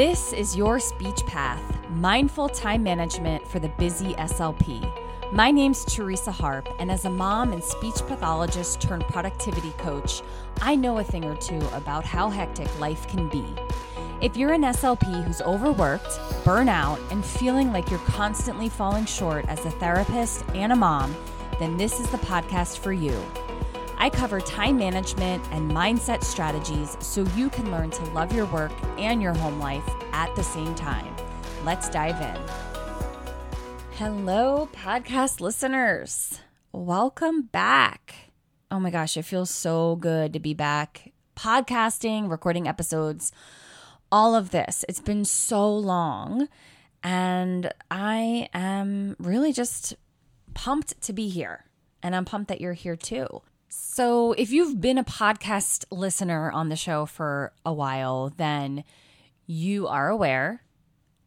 This is your speech path mindful time management for the busy SLP. My name's Theresa Harp, and as a mom and speech pathologist turned productivity coach, I know a thing or two about how hectic life can be. If you're an SLP who's overworked, burnout, and feeling like you're constantly falling short as a therapist and a mom, then this is the podcast for you. I cover time management and mindset strategies so you can learn to love your work and your home life at the same time. Let's dive in. Hello, podcast listeners. Welcome back. Oh my gosh, it feels so good to be back podcasting, recording episodes, all of this. It's been so long, and I am really just pumped to be here. And I'm pumped that you're here too. So, if you've been a podcast listener on the show for a while, then you are aware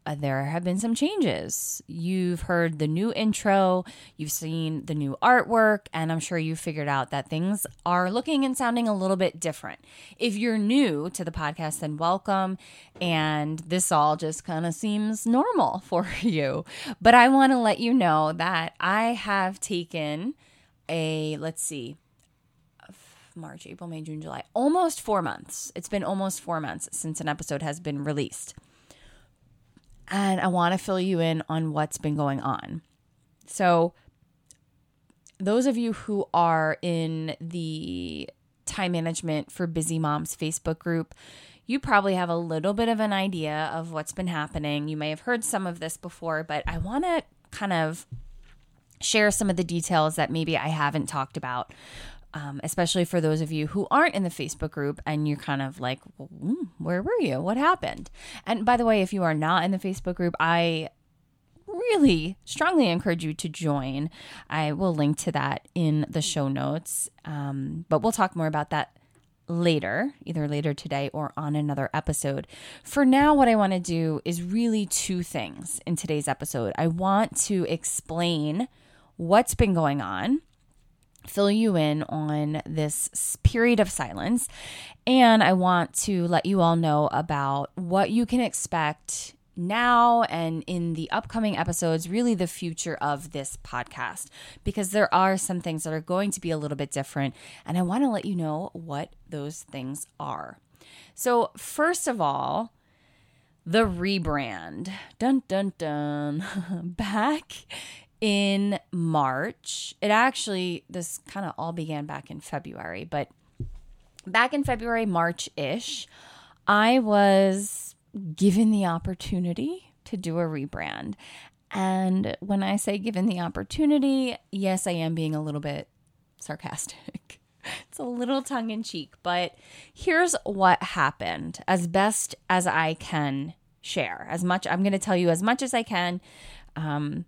uh, there have been some changes. You've heard the new intro, you've seen the new artwork, and I'm sure you figured out that things are looking and sounding a little bit different. If you're new to the podcast, then welcome. And this all just kind of seems normal for you. But I want to let you know that I have taken a, let's see, March, April, May, June, July, almost four months. It's been almost four months since an episode has been released. And I want to fill you in on what's been going on. So, those of you who are in the time management for busy moms Facebook group, you probably have a little bit of an idea of what's been happening. You may have heard some of this before, but I want to kind of share some of the details that maybe I haven't talked about um, especially for those of you who aren't in the Facebook group and you're kind of like, hmm, where were you? What happened? And by the way, if you are not in the Facebook group, I really strongly encourage you to join. I will link to that in the show notes, um, but we'll talk more about that later, either later today or on another episode. For now, what I want to do is really two things in today's episode. I want to explain what's been going on fill you in on this period of silence. And I want to let you all know about what you can expect now and in the upcoming episodes, really the future of this podcast, because there are some things that are going to be a little bit different. And I want to let you know what those things are. So, first of all, the rebrand. Dun dun dun. Back in March. It actually, this kind of all began back in February, but back in February, March ish, I was given the opportunity to do a rebrand. And when I say given the opportunity, yes, I am being a little bit sarcastic. it's a little tongue in cheek, but here's what happened as best as I can share. As much, I'm going to tell you as much as I can. Um,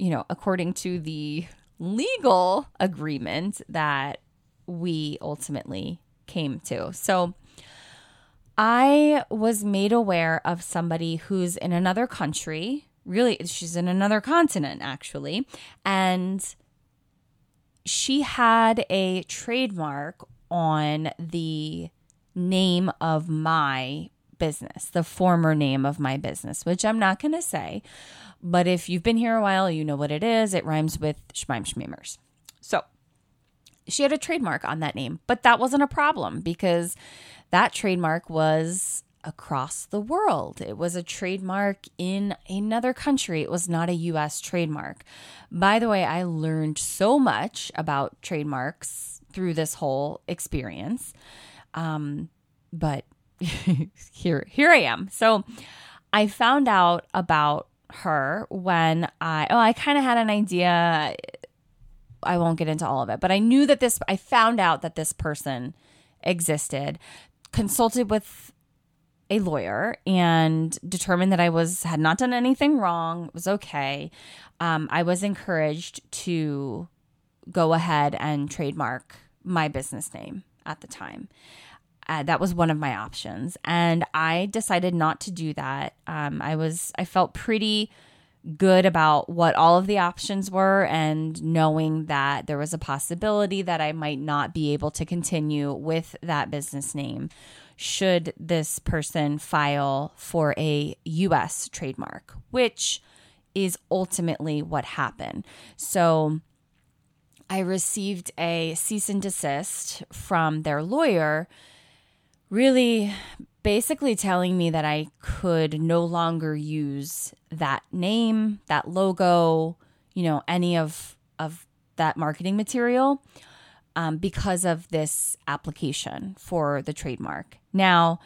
you know, according to the legal agreement that we ultimately came to. So I was made aware of somebody who's in another country. Really, she's in another continent, actually. And she had a trademark on the name of my business, the former name of my business, which I'm not going to say. But if you've been here a while, you know what it is. It rhymes with Schmeim Schmeemers. So she had a trademark on that name, but that wasn't a problem because that trademark was across the world. It was a trademark in another country. It was not a US trademark. By the way, I learned so much about trademarks through this whole experience. Um, but here here I am. So I found out about her when I oh I kind of had an idea I won't get into all of it, but I knew that this I found out that this person existed, consulted with a lawyer and determined that I was had not done anything wrong, it was okay. Um, I was encouraged to go ahead and trademark my business name at the time. Uh, that was one of my options, and I decided not to do that. Um, I was I felt pretty good about what all of the options were and knowing that there was a possibility that I might not be able to continue with that business name should this person file for a US trademark, which is ultimately what happened. So I received a cease and desist from their lawyer, really basically telling me that I could no longer use that name, that logo, you know, any of of that marketing material um, because of this application for the trademark. Now,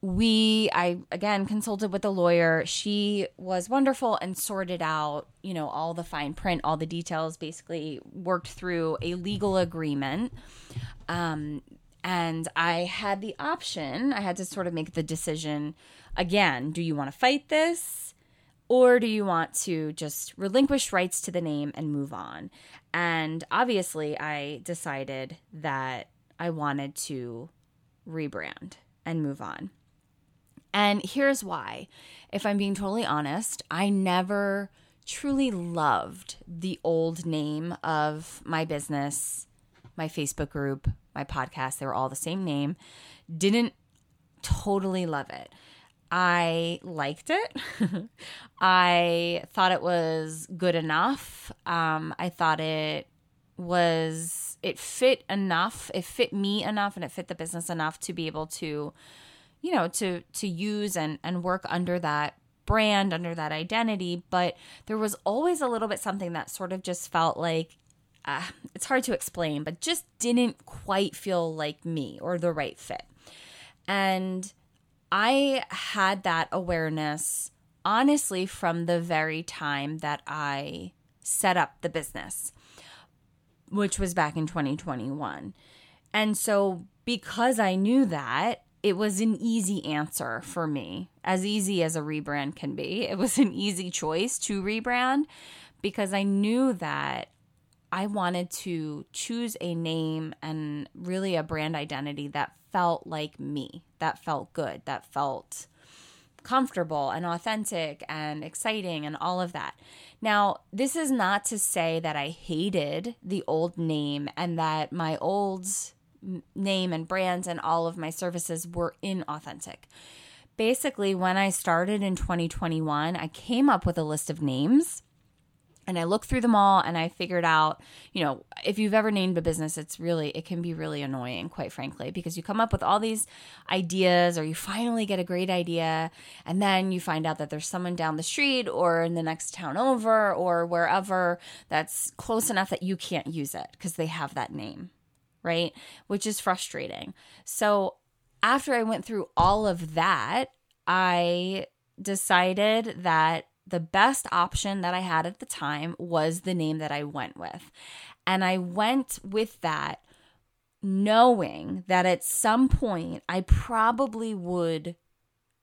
we i again consulted with a lawyer she was wonderful and sorted out you know all the fine print all the details basically worked through a legal agreement um, and i had the option i had to sort of make the decision again do you want to fight this or do you want to just relinquish rights to the name and move on and obviously i decided that i wanted to rebrand and move on and here's why. If I'm being totally honest, I never truly loved the old name of my business, my Facebook group, my podcast. They were all the same name. Didn't totally love it. I liked it. I thought it was good enough. Um, I thought it was, it fit enough. It fit me enough and it fit the business enough to be able to you know to to use and and work under that brand under that identity but there was always a little bit something that sort of just felt like uh, it's hard to explain but just didn't quite feel like me or the right fit and i had that awareness honestly from the very time that i set up the business which was back in 2021 and so because i knew that it was an easy answer for me, as easy as a rebrand can be. It was an easy choice to rebrand because I knew that I wanted to choose a name and really a brand identity that felt like me, that felt good, that felt comfortable and authentic and exciting and all of that. Now, this is not to say that I hated the old name and that my old name and brands and all of my services were inauthentic. Basically, when I started in 2021, I came up with a list of names and I looked through them all and I figured out, you know, if you've ever named a business, it's really, it can be really annoying, quite frankly, because you come up with all these ideas or you finally get a great idea and then you find out that there's someone down the street or in the next town over or wherever that's close enough that you can't use it because they have that name right? Which is frustrating. So after I went through all of that, I decided that the best option that I had at the time was the name that I went with. And I went with that knowing that at some point I probably would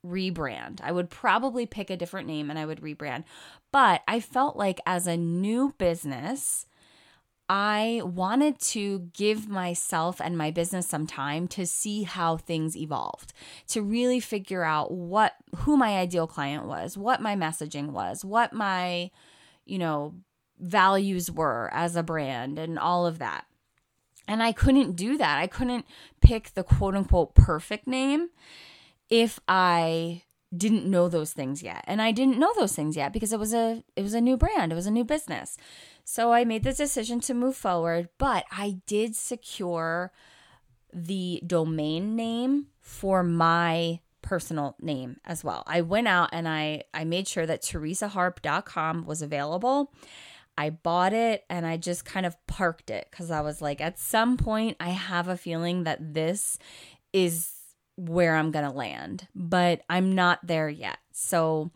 rebrand. I would probably pick a different name and I would rebrand. But I felt like as a new business, I wanted to give myself and my business some time to see how things evolved, to really figure out what who my ideal client was, what my messaging was, what my, you know, values were as a brand and all of that. And I couldn't do that. I couldn't pick the quote unquote perfect name if I didn't know those things yet. And I didn't know those things yet because it was a it was a new brand, it was a new business. So I made the decision to move forward, but I did secure the domain name for my personal name as well. I went out and I I made sure that theresaharp.com was available. I bought it and I just kind of parked it cuz I was like at some point I have a feeling that this is where I'm going to land, but I'm not there yet. So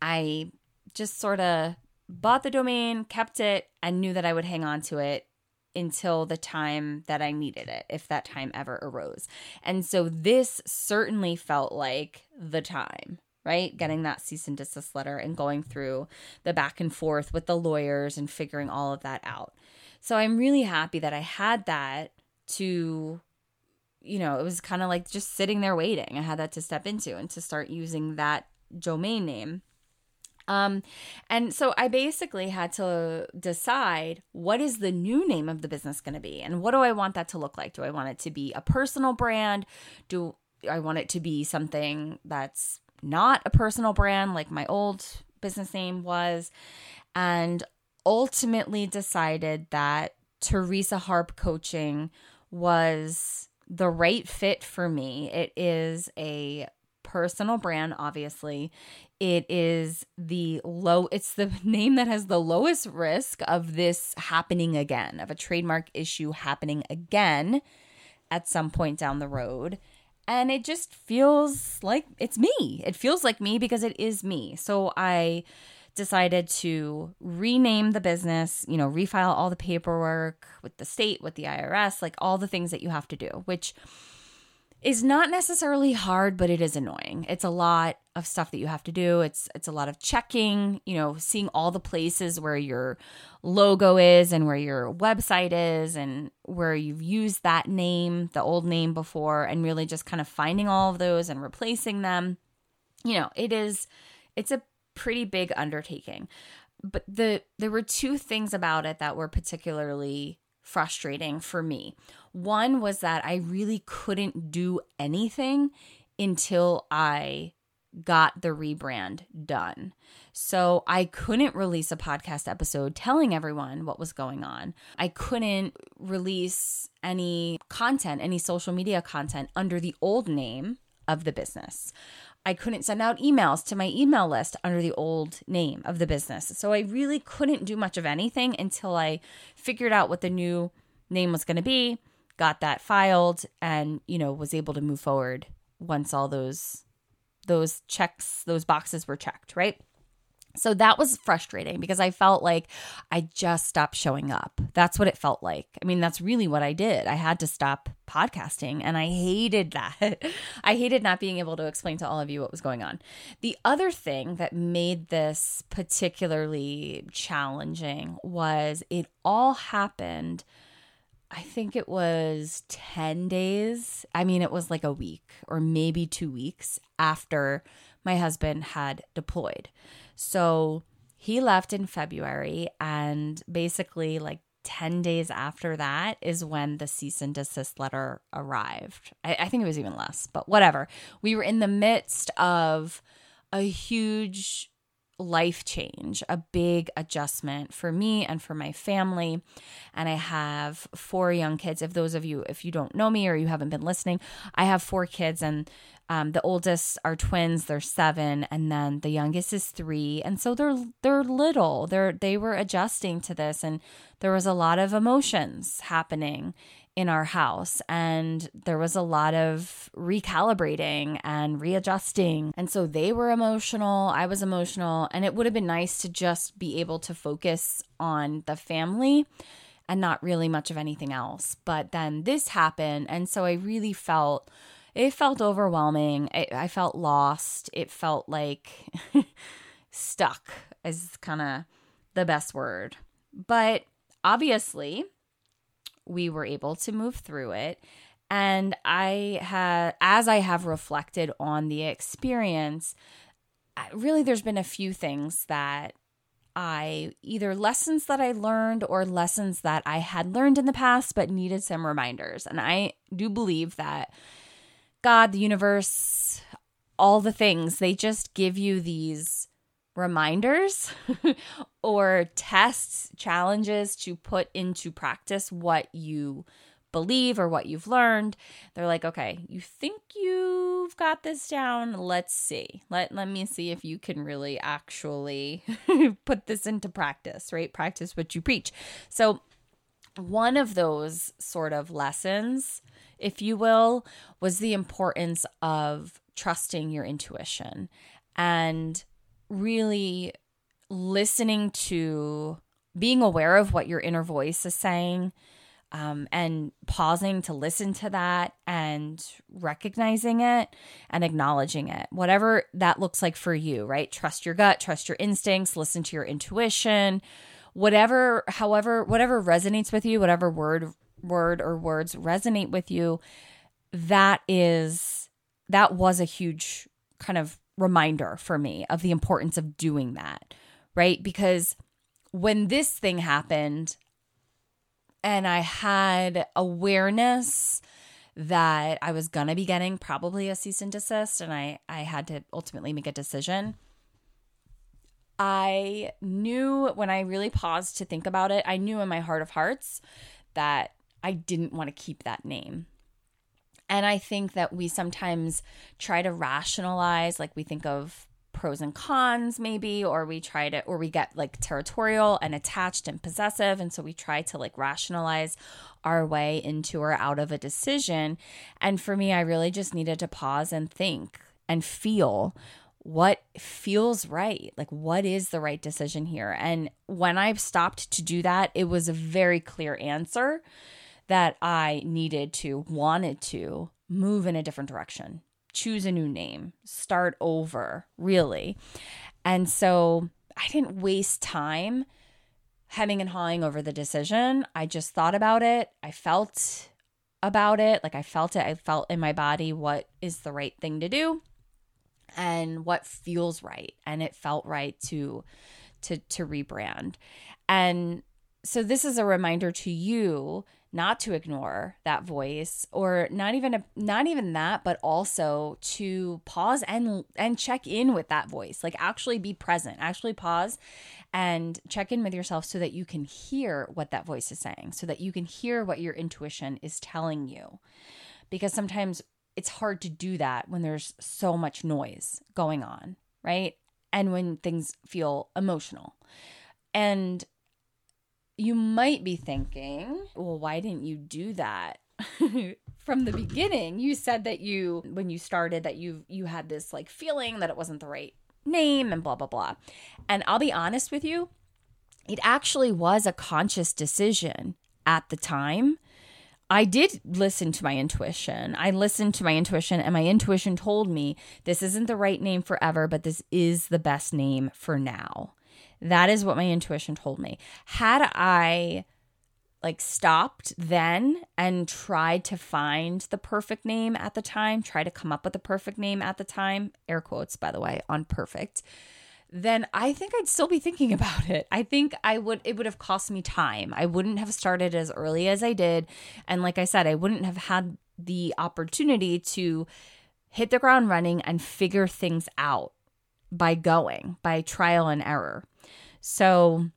I just sort of bought the domain, kept it, and knew that I would hang on to it until the time that I needed it, if that time ever arose. And so this certainly felt like the time, right? Getting that cease and desist letter and going through the back and forth with the lawyers and figuring all of that out. So I'm really happy that I had that to you know, it was kind of like just sitting there waiting. I had that to step into and to start using that domain name. Um, and so I basically had to decide what is the new name of the business going to be and what do I want that to look like? Do I want it to be a personal brand? Do I want it to be something that's not a personal brand like my old business name was? And ultimately decided that Theresa Harp Coaching was the right fit for me. It is a personal brand, obviously. It is the low, it's the name that has the lowest risk of this happening again, of a trademark issue happening again at some point down the road. And it just feels like it's me. It feels like me because it is me. So I decided to rename the business, you know, refile all the paperwork with the state, with the IRS, like all the things that you have to do, which is not necessarily hard, but it is annoying. It's a lot of stuff that you have to do. It's it's a lot of checking, you know, seeing all the places where your logo is and where your website is and where you've used that name, the old name before and really just kind of finding all of those and replacing them. You know, it is it's a pretty big undertaking. But the there were two things about it that were particularly frustrating for me. One was that I really couldn't do anything until I got the rebrand done. So I couldn't release a podcast episode telling everyone what was going on. I couldn't release any content, any social media content under the old name of the business. I couldn't send out emails to my email list under the old name of the business. So I really couldn't do much of anything until I figured out what the new name was going to be, got that filed and, you know, was able to move forward once all those those checks, those boxes were checked, right? So that was frustrating because I felt like I just stopped showing up. That's what it felt like. I mean, that's really what I did. I had to stop podcasting and I hated that. I hated not being able to explain to all of you what was going on. The other thing that made this particularly challenging was it all happened. I think it was 10 days. I mean, it was like a week or maybe two weeks after my husband had deployed. So he left in February, and basically, like 10 days after that is when the cease and desist letter arrived. I, I, think it was even less, but whatever. We were in the midst of a huge life change, a big adjustment for me and for my family. And I have four young kids. If those of you, if you don't know me or you haven't been listening, I have four kids and um, the oldest are twins; they're seven, and then the youngest is three, and so they're they're little. They're they were adjusting to this, and there was a lot of emotions happening in our house, and there was a lot of recalibrating and readjusting, and so they were emotional. I was emotional, and it would have been nice to just be able to focus on the family and not really much of anything else. But then this happened, and so I really felt it felt overwhelming. It, I felt lost. It felt like stuck, is kind of the best word. But obviously, we were able to move through it. And I had, as I have reflected on the experience, really there's been a few things that I either lessons that I learned or lessons that I had learned in the past but needed some reminders. And I do believe that God, the universe, all the things. They just give you these reminders or tests, challenges to put into practice what you believe or what you've learned. They're like, okay, you think you've got this down. Let's see. Let, let me see if you can really actually put this into practice, right? Practice what you preach. So, one of those sort of lessons if you will, was the importance of trusting your intuition and really listening to being aware of what your inner voice is saying um, and pausing to listen to that and recognizing it and acknowledging it, whatever that looks like for you, right? Trust your gut, trust your instincts, listen to your intuition, whatever, however, whatever resonates with you, whatever word word or words resonate with you, that is that was a huge kind of reminder for me of the importance of doing that, right? Because when this thing happened and I had awareness that I was going to be getting probably a cease and desist and I I had to ultimately make a decision. I knew when I really paused to think about it, I knew in my heart of hearts that I didn't want to keep that name. And I think that we sometimes try to rationalize, like we think of pros and cons, maybe, or we try to, or we get like territorial and attached and possessive. And so we try to like rationalize our way into or out of a decision. And for me, I really just needed to pause and think and feel what feels right. Like, what is the right decision here? And when I stopped to do that, it was a very clear answer that I needed to, wanted to move in a different direction, choose a new name, start over, really. And so I didn't waste time hemming and hawing over the decision. I just thought about it. I felt about it. Like I felt it. I felt in my body what is the right thing to do and what feels right. And it felt right to to to rebrand. And so this is a reminder to you not to ignore that voice or not even a, not even that but also to pause and and check in with that voice like actually be present actually pause and check in with yourself so that you can hear what that voice is saying so that you can hear what your intuition is telling you. Because sometimes it's hard to do that when there's so much noise going on right? And when things feel emotional. And you might be thinking, well, why didn't you do that? from the beginning you said that you when you started that you you had this like feeling that it wasn't the right name and blah blah blah and i'll be honest with you it actually was a conscious decision at the time I did listen to my intuition. I listened to my intuition, and my intuition told me this isn't the right name forever, but this is the best name for now. That is what my intuition told me. Had I like stopped then and tried to find the perfect name at the time, try to come up with the perfect name at the time, air quotes by the way, on perfect, then I think I'd still be thinking about it. I think I would it would have cost me time. I wouldn't have started as early as I did, and like I said, I wouldn't have had the opportunity to hit the ground running and figure things out by going, by trial and error. So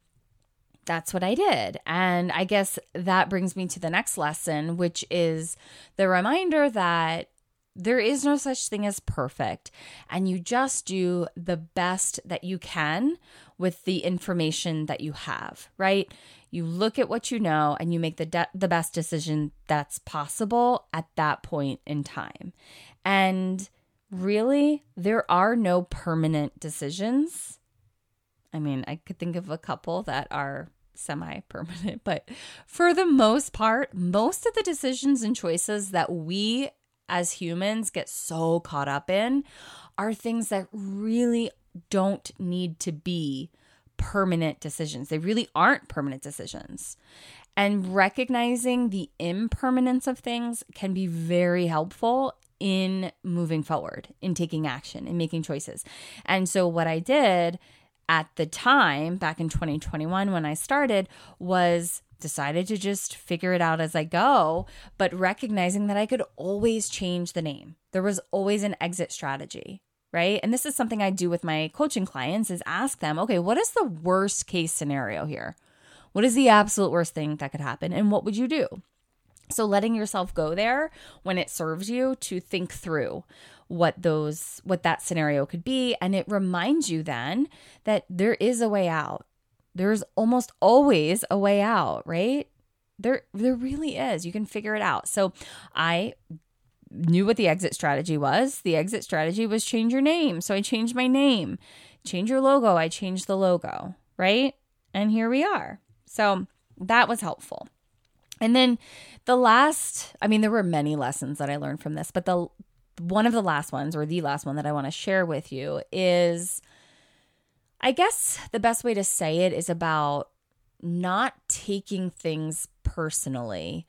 that's what I did. And I guess that brings me to the next lesson, which is the reminder that there is no such thing as perfect, and you just do the best that you can with the information that you have, right? You look at what you know and you make the de- the best decision that's possible at that point in time. And really, there are no permanent decisions. I mean, I could think of a couple that are semi permanent, but for the most part, most of the decisions and choices that we as humans get so caught up in are things that really don't need to be permanent decisions. They really aren't permanent decisions. And recognizing the impermanence of things can be very helpful in moving forward, in taking action, in making choices. And so, what I did at the time, back in 2021, when I started, was decided to just figure it out as I go, but recognizing that I could always change the name. There was always an exit strategy, right? And this is something I do with my coaching clients is ask them, okay, what is the worst case scenario here? What is the absolute worst thing that could happen and what would you do? So letting yourself go there when it serves you to think through what those what that scenario could be. And it reminds you then that there is a way out. There's almost always a way out right? There there really is. You can figure it out. So i knew what the exit strategy was. The exit strategy was change your name. So i changed my name. Change your logo. I changed the logo right? And here we are. So that was helpful and then the last i mean there were many lessons that i learned from this but the one of the last ones, or the last one that I want to share with you, is I guess the best way to say it is about not taking things personally.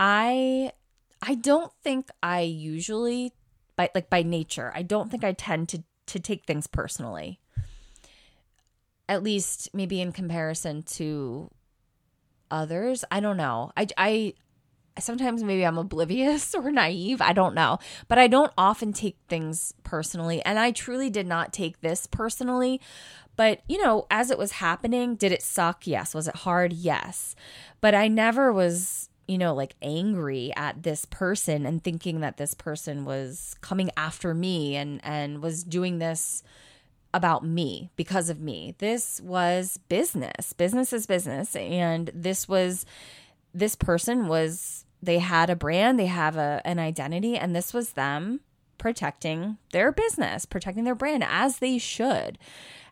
I I don't think I usually by like by nature, I don't think I tend to to take things personally. At least maybe in comparison to others. I don't know. I I sometimes maybe I'm oblivious or naive. I don't know. But I don't often take things personally. And I truly did not take this personally. But, you know, as it was happening, did it suck? Yes. Was it hard? Yes. But I never was, you know, like angry at this person and thinking that this person was coming after me and and was doing this about me because of me. This was business. Business is business and this was this person was they had a brand, they have a an identity and this was them protecting their business, protecting their brand as they should.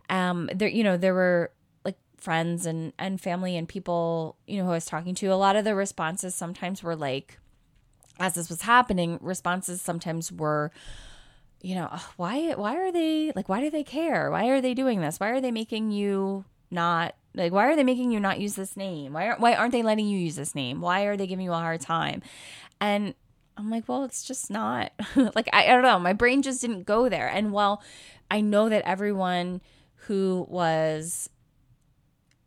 Um there you know, there were like friends and and family and people, you know, who I was talking to. A lot of the responses sometimes were like as this was happening, responses sometimes were you know, why why are they like why do they care? Why are they doing this? Why are they making you not like why are they making you not use this name? Why aren't why aren't they letting you use this name? Why are they giving you a hard time? And I'm like, well, it's just not like I, I don't know. My brain just didn't go there. And while I know that everyone who was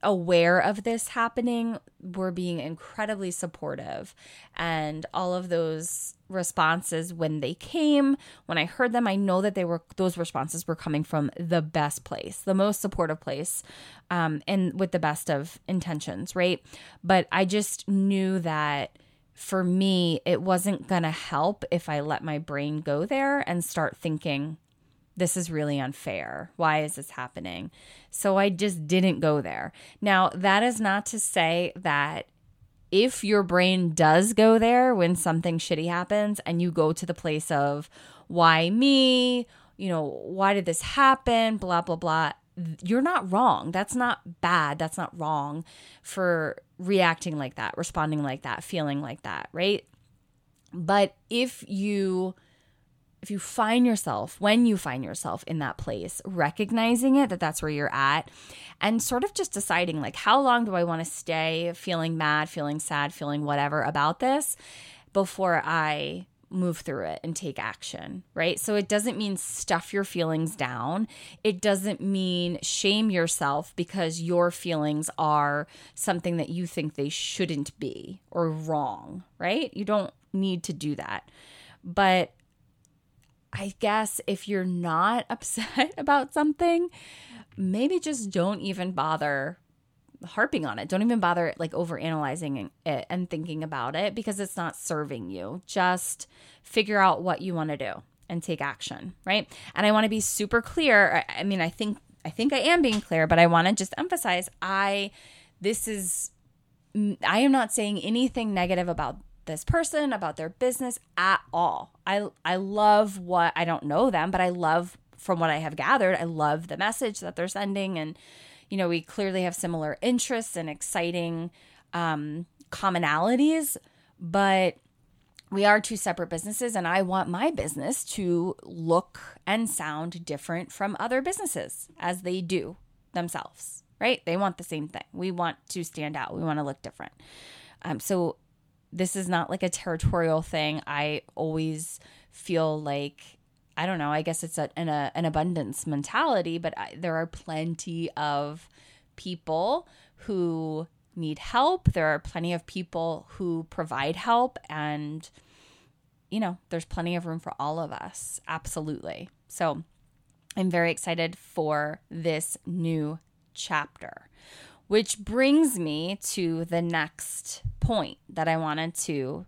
aware of this happening were being incredibly supportive. And all of those responses when they came, when I heard them, I know that they were those responses were coming from the best place, the most supportive place, um, and with the best of intentions, right? But I just knew that for me, it wasn't gonna help if I let my brain go there and start thinking this is really unfair. Why is this happening? So I just didn't go there. Now, that is not to say that if your brain does go there when something shitty happens and you go to the place of why me, you know, why did this happen, blah, blah, blah, you're not wrong. That's not bad. That's not wrong for reacting like that, responding like that, feeling like that, right? But if you if you find yourself, when you find yourself in that place, recognizing it that that's where you're at, and sort of just deciding, like, how long do I want to stay feeling mad, feeling sad, feeling whatever about this before I move through it and take action, right? So it doesn't mean stuff your feelings down. It doesn't mean shame yourself because your feelings are something that you think they shouldn't be or wrong, right? You don't need to do that. But I guess if you're not upset about something, maybe just don't even bother harping on it. Don't even bother like over analyzing it eh, and thinking about it because it's not serving you. Just figure out what you want to do and take action, right? And I want to be super clear. I mean, I think I think I am being clear, but I want to just emphasize I this is mm, I am not saying anything negative about this person, about their business at all. I I love what I don't know them, but I love from what I have gathered, I love the message that they're sending and you know, we clearly have similar interests and exciting um commonalities, but we are two separate businesses and I want my business to look and sound different from other businesses as they do themselves, right? They want the same thing. We want to stand out. We want to look different. Um, so this is not like a territorial thing. I always feel like I don't know. I guess it's a, an, a, an abundance mentality, but I, there are plenty of people who need help. There are plenty of people who provide help, and you know, there's plenty of room for all of us. Absolutely. So, I'm very excited for this new chapter. Which brings me to the next point that I wanted to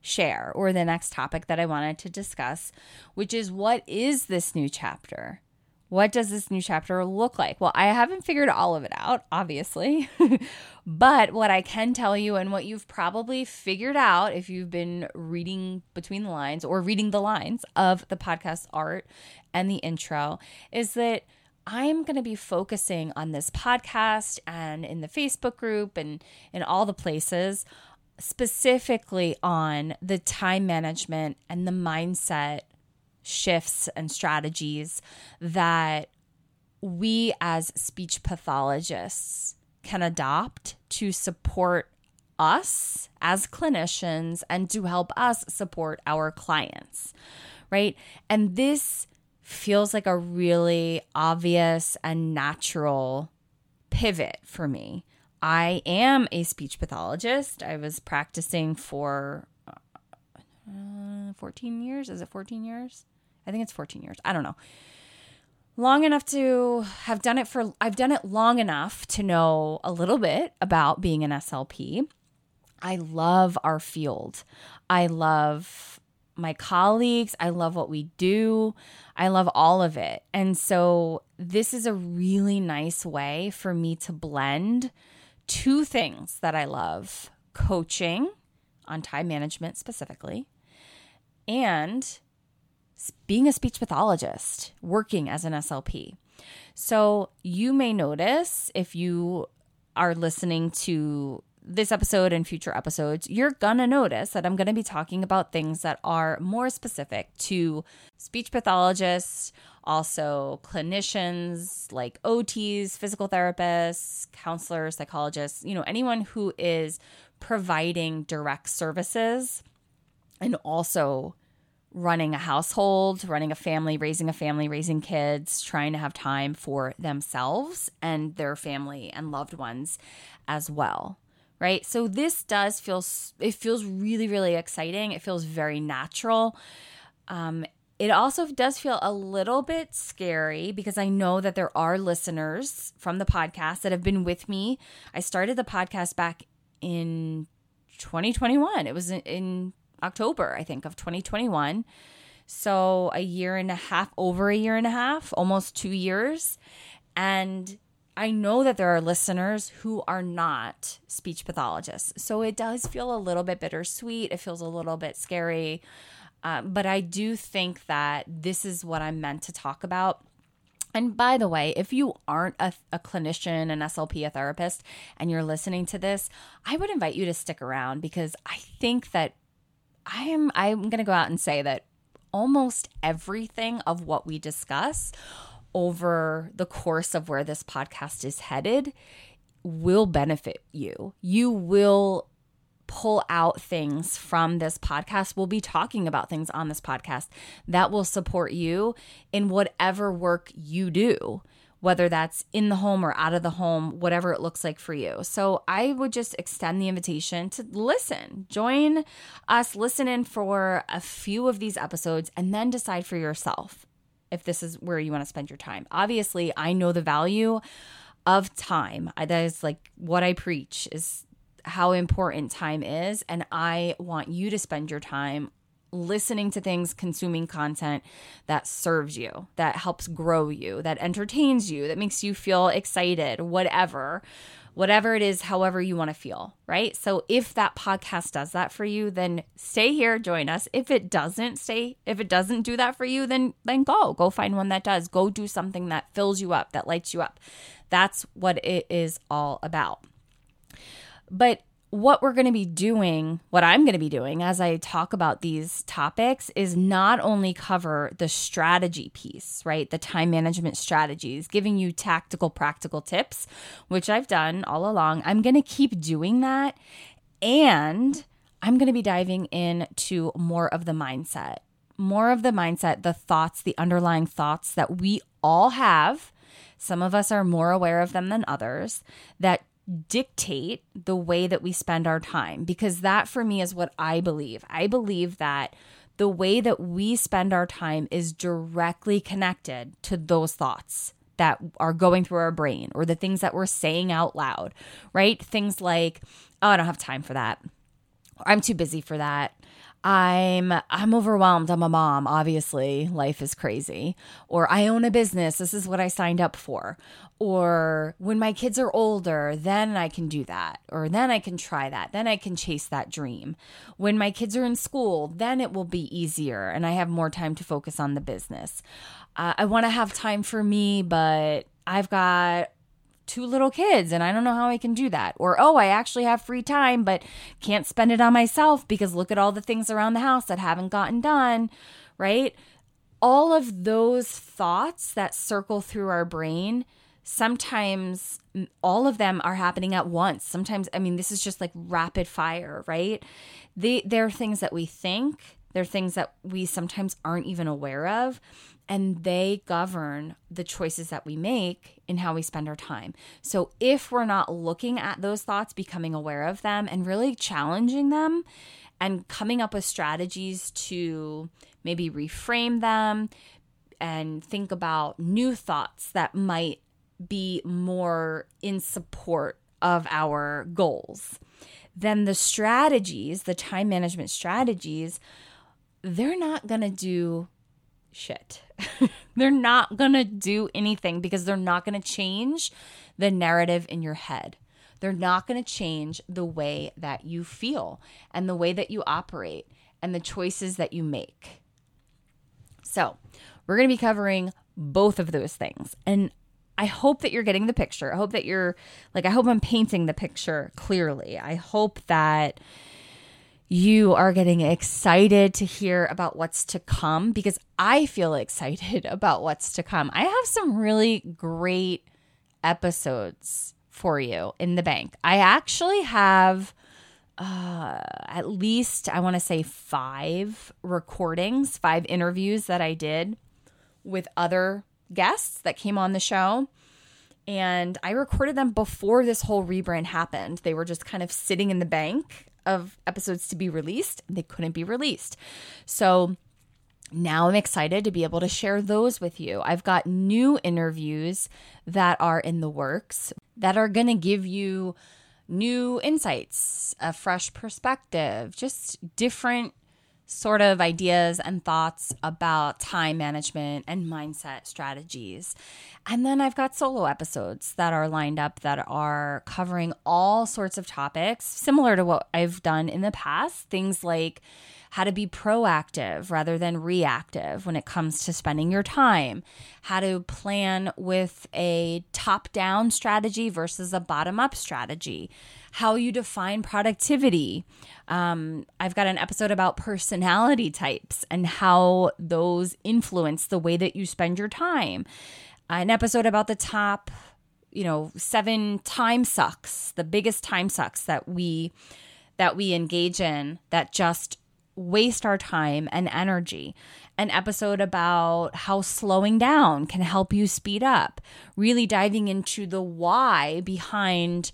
share, or the next topic that I wanted to discuss, which is what is this new chapter? What does this new chapter look like? Well, I haven't figured all of it out, obviously. but what I can tell you, and what you've probably figured out if you've been reading between the lines or reading the lines of the podcast art and the intro, is that I'm going to be focusing on this podcast and in the Facebook group and in all the places specifically on the time management and the mindset shifts and strategies that we as speech pathologists can adopt to support us as clinicians and to help us support our clients, right? And this feels like a really obvious and natural pivot for me. I am a speech pathologist. I was practicing for uh, 14 years. Is it 14 years? I think it's 14 years. I don't know. Long enough to have done it for, I've done it long enough to know a little bit about being an SLP. I love our field. I love my colleagues. I love what we do. I love all of it. And so, this is a really nice way for me to blend two things that I love coaching on time management specifically, and being a speech pathologist, working as an SLP. So, you may notice if you are listening to this episode and future episodes, you're gonna notice that I'm gonna be talking about things that are more specific to speech pathologists, also clinicians like OTs, physical therapists, counselors, psychologists, you know, anyone who is providing direct services and also running a household, running a family, raising a family, raising kids, trying to have time for themselves and their family and loved ones as well right? So this does feel it feels really really exciting. It feels very natural. Um, it also does feel a little bit scary because I know that there are listeners from the podcast that have been with me. I started the podcast back in 2021. It was in October, I think, of 2021. So a year and a half, over a year and a half, almost two years. And I know that there are listeners who are not speech pathologists. So it does feel a little bit bittersweet. It feels a little bit scary. Uh, but I do think that this is what I'm meant to talk about. And by the way, if you aren't a, a, clinician, an SLP, a therapist, and you're listening to this, I would invite you to stick around because I think that I am I'm going to go out and say that almost everything of what we discuss over the course of where this podcast is headed will benefit you. You will pull out things from this podcast. We'll be talking about things on this podcast that will support you in whatever work you do, whether that's in the home or out of the home, whatever it looks like for you. So I would just extend the invitation to listen, join us, listen in for a few of these episodes, and then decide for yourself if this is where you want to spend your time. Obviously, I know the value of time. That is like what I preach is how important time is and I want you to spend your time listening to things, consuming content that serves you, that helps grow you, that entertains you, that makes you feel excited, whatever whatever it is, however you want to feel, right? So if that podcast does that for you, then stay here, join us. If it doesn't stay, if it doesn't do that for you, then then go. Go find one that does. Go do something that fills you up, that lights you up. That's what it is all about. But what we're going to be doing, what I'm going to be doing as I talk about these topics is not only cover the strategy piece, right? The time management strategies, giving you tactical, practical tips, which I've done all along. I'm going to keep doing that. And I'm going to be diving into more of the mindset, more of the mindset, the thoughts, the underlying thoughts that we all have. Some of us are more aware of them than others that dictate the way that we spend our time because that for me is what I believe. I believe that the way that we spend our time is directly connected to those thoughts that are going through our brain or the things that we're saying out loud, right? Things like, oh, I don't have time for that. I'm too busy for that. I'm I'm overwhelmed. I'm a mom, obviously. Life is crazy. Or I own a business. This is what I signed up for. Or when my kids are older, then I can do that. Or then I can try that. Then I can chase that dream. When my kids are in school, then it will be easier and I have more time to focus on the business. Uh, I want to have time for me, but I've got two little kids and I don't know how I can do that. Or, oh, I actually have free time, but can't spend it on myself because look at all the things around the house that haven't gotten done, right? All of those thoughts that circle through our brain, sometimes all of them are happening at once. Sometimes, I mean, this is just like rapid fire, right? They, they're things that we think, they're things that we sometimes aren't even aware of. And they govern the choices that we make in how we spend our time. So if we're not looking at those thoughts, becoming aware of them, and really challenging them and coming up with strategies to maybe reframe them and think about new thoughts that might be more in support of our goals, then the strategies, the time management strategies, they're not going to do shit. they're not going to do anything because they're not going to change the narrative in your head. They're not going to change the way that you feel and the way that you operate and the choices that you make. So, we're going to be covering both of those things. And I hope that you're getting the picture. I hope that you're like, I hope I'm painting the picture clearly. I hope that you are getting excited to hear about what's to come because I feel excited about what's to come. I have some really great episodes for you in the bank. I actually have uh, at least, I want to say, five recordings, five interviews that I did with other guests that came on the show. And I recorded them before this whole rebrand happened. They were just kind of sitting in the bank of episodes to be released. They couldn't be released. So now I'm excited to be able to share those with you. I've got new interviews that are in the works that are going to give you new insights, a fresh perspective, just different sort of ideas and thoughts about time management and mindset strategies. And then I've got solo episodes that are lined up that are covering all sorts of topics, similar to what I've done in the past. Things like how to be proactive rather than reactive when it comes to spending your time, how to plan with a top down strategy versus a bottom up strategy, how you define productivity. Um, I've got an episode about personality types and how those influence the way that you spend your time. An episode about the top, you know, seven time sucks, the biggest time sucks that we that we engage in that just waste our time and energy. An episode about how slowing down can help you speed up, really diving into the why behind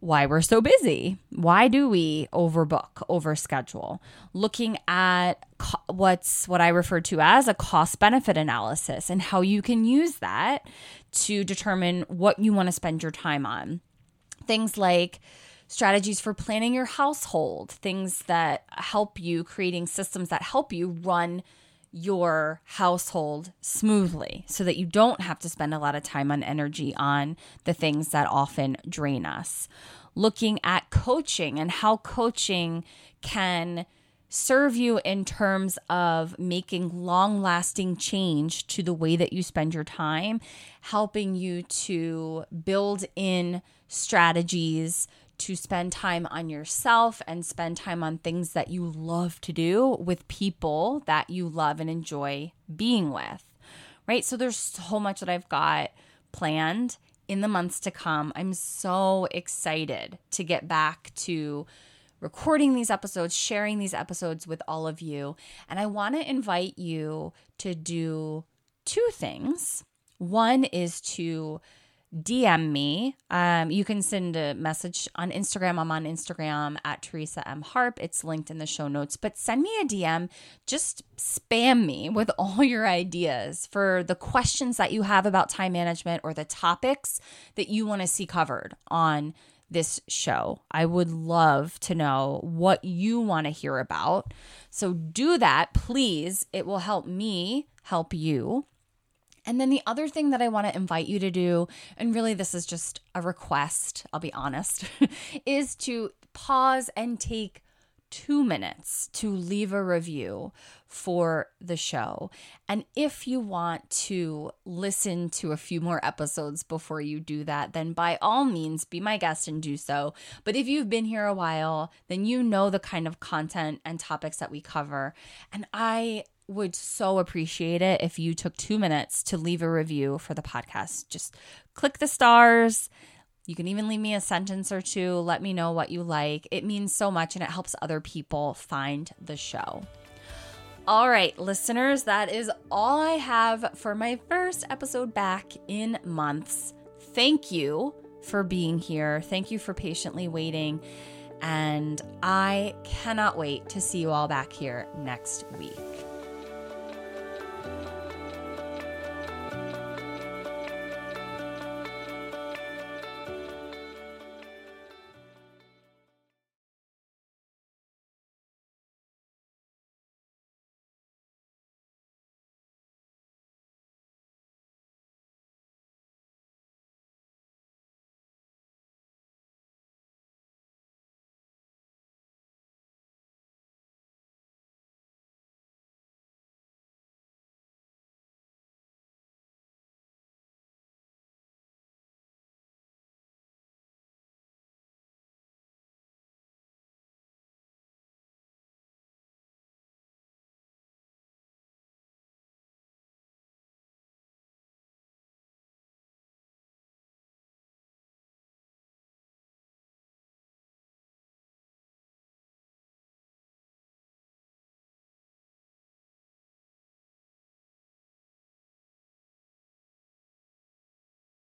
why we're so busy. Why do we overbook, overschedule? Looking at co- what's what I refer to as a cost benefit analysis and how you can use that to determine what you want to spend your time on. Things like strategies for planning your household, things that help you creating systems that help you run your household smoothly so that you don't have to spend a lot of time and energy on the things that often drain us. Looking at coaching and how coaching can serve you in terms of making long lasting change to the way that you spend your time, helping you to build in strategies to spend time on yourself and spend time on things that you love to do with people that you love and enjoy being with. Right? So there's so much that I've got planned in the months to come. I'm so excited to get back to recording these episodes, sharing these episodes with all of you. And I want to invite you to do two things. One is to DM me. Um, you can send a message on Instagram. I'm on Instagram at Theresa M. Harp. It's linked in the show notes. But send me a DM. Just spam me with all your ideas for the questions that you have about time management or the topics that you want to see covered on this show. I would love to know what you want to hear about. So do that, please. It will help me help you. And then the other thing that I want to invite you to do, and really this is just a request, I'll be honest, is to pause and take two minutes to leave a review for the show. And if you want to listen to a few more episodes before you do that, then by all means be my guest and do so. But if you've been here a while, then you know the kind of content and topics that we cover. And I would so appreciate it if you took two minutes to leave a review for the podcast. Just click the stars. You can even leave me a sentence or two. Let me know what you like. It means so much and it helps other people find the show. All right, listeners, that is all I have for my first episode back in months. Thank you for being here. Thank you for patiently waiting. And I cannot wait to see you all back here next week.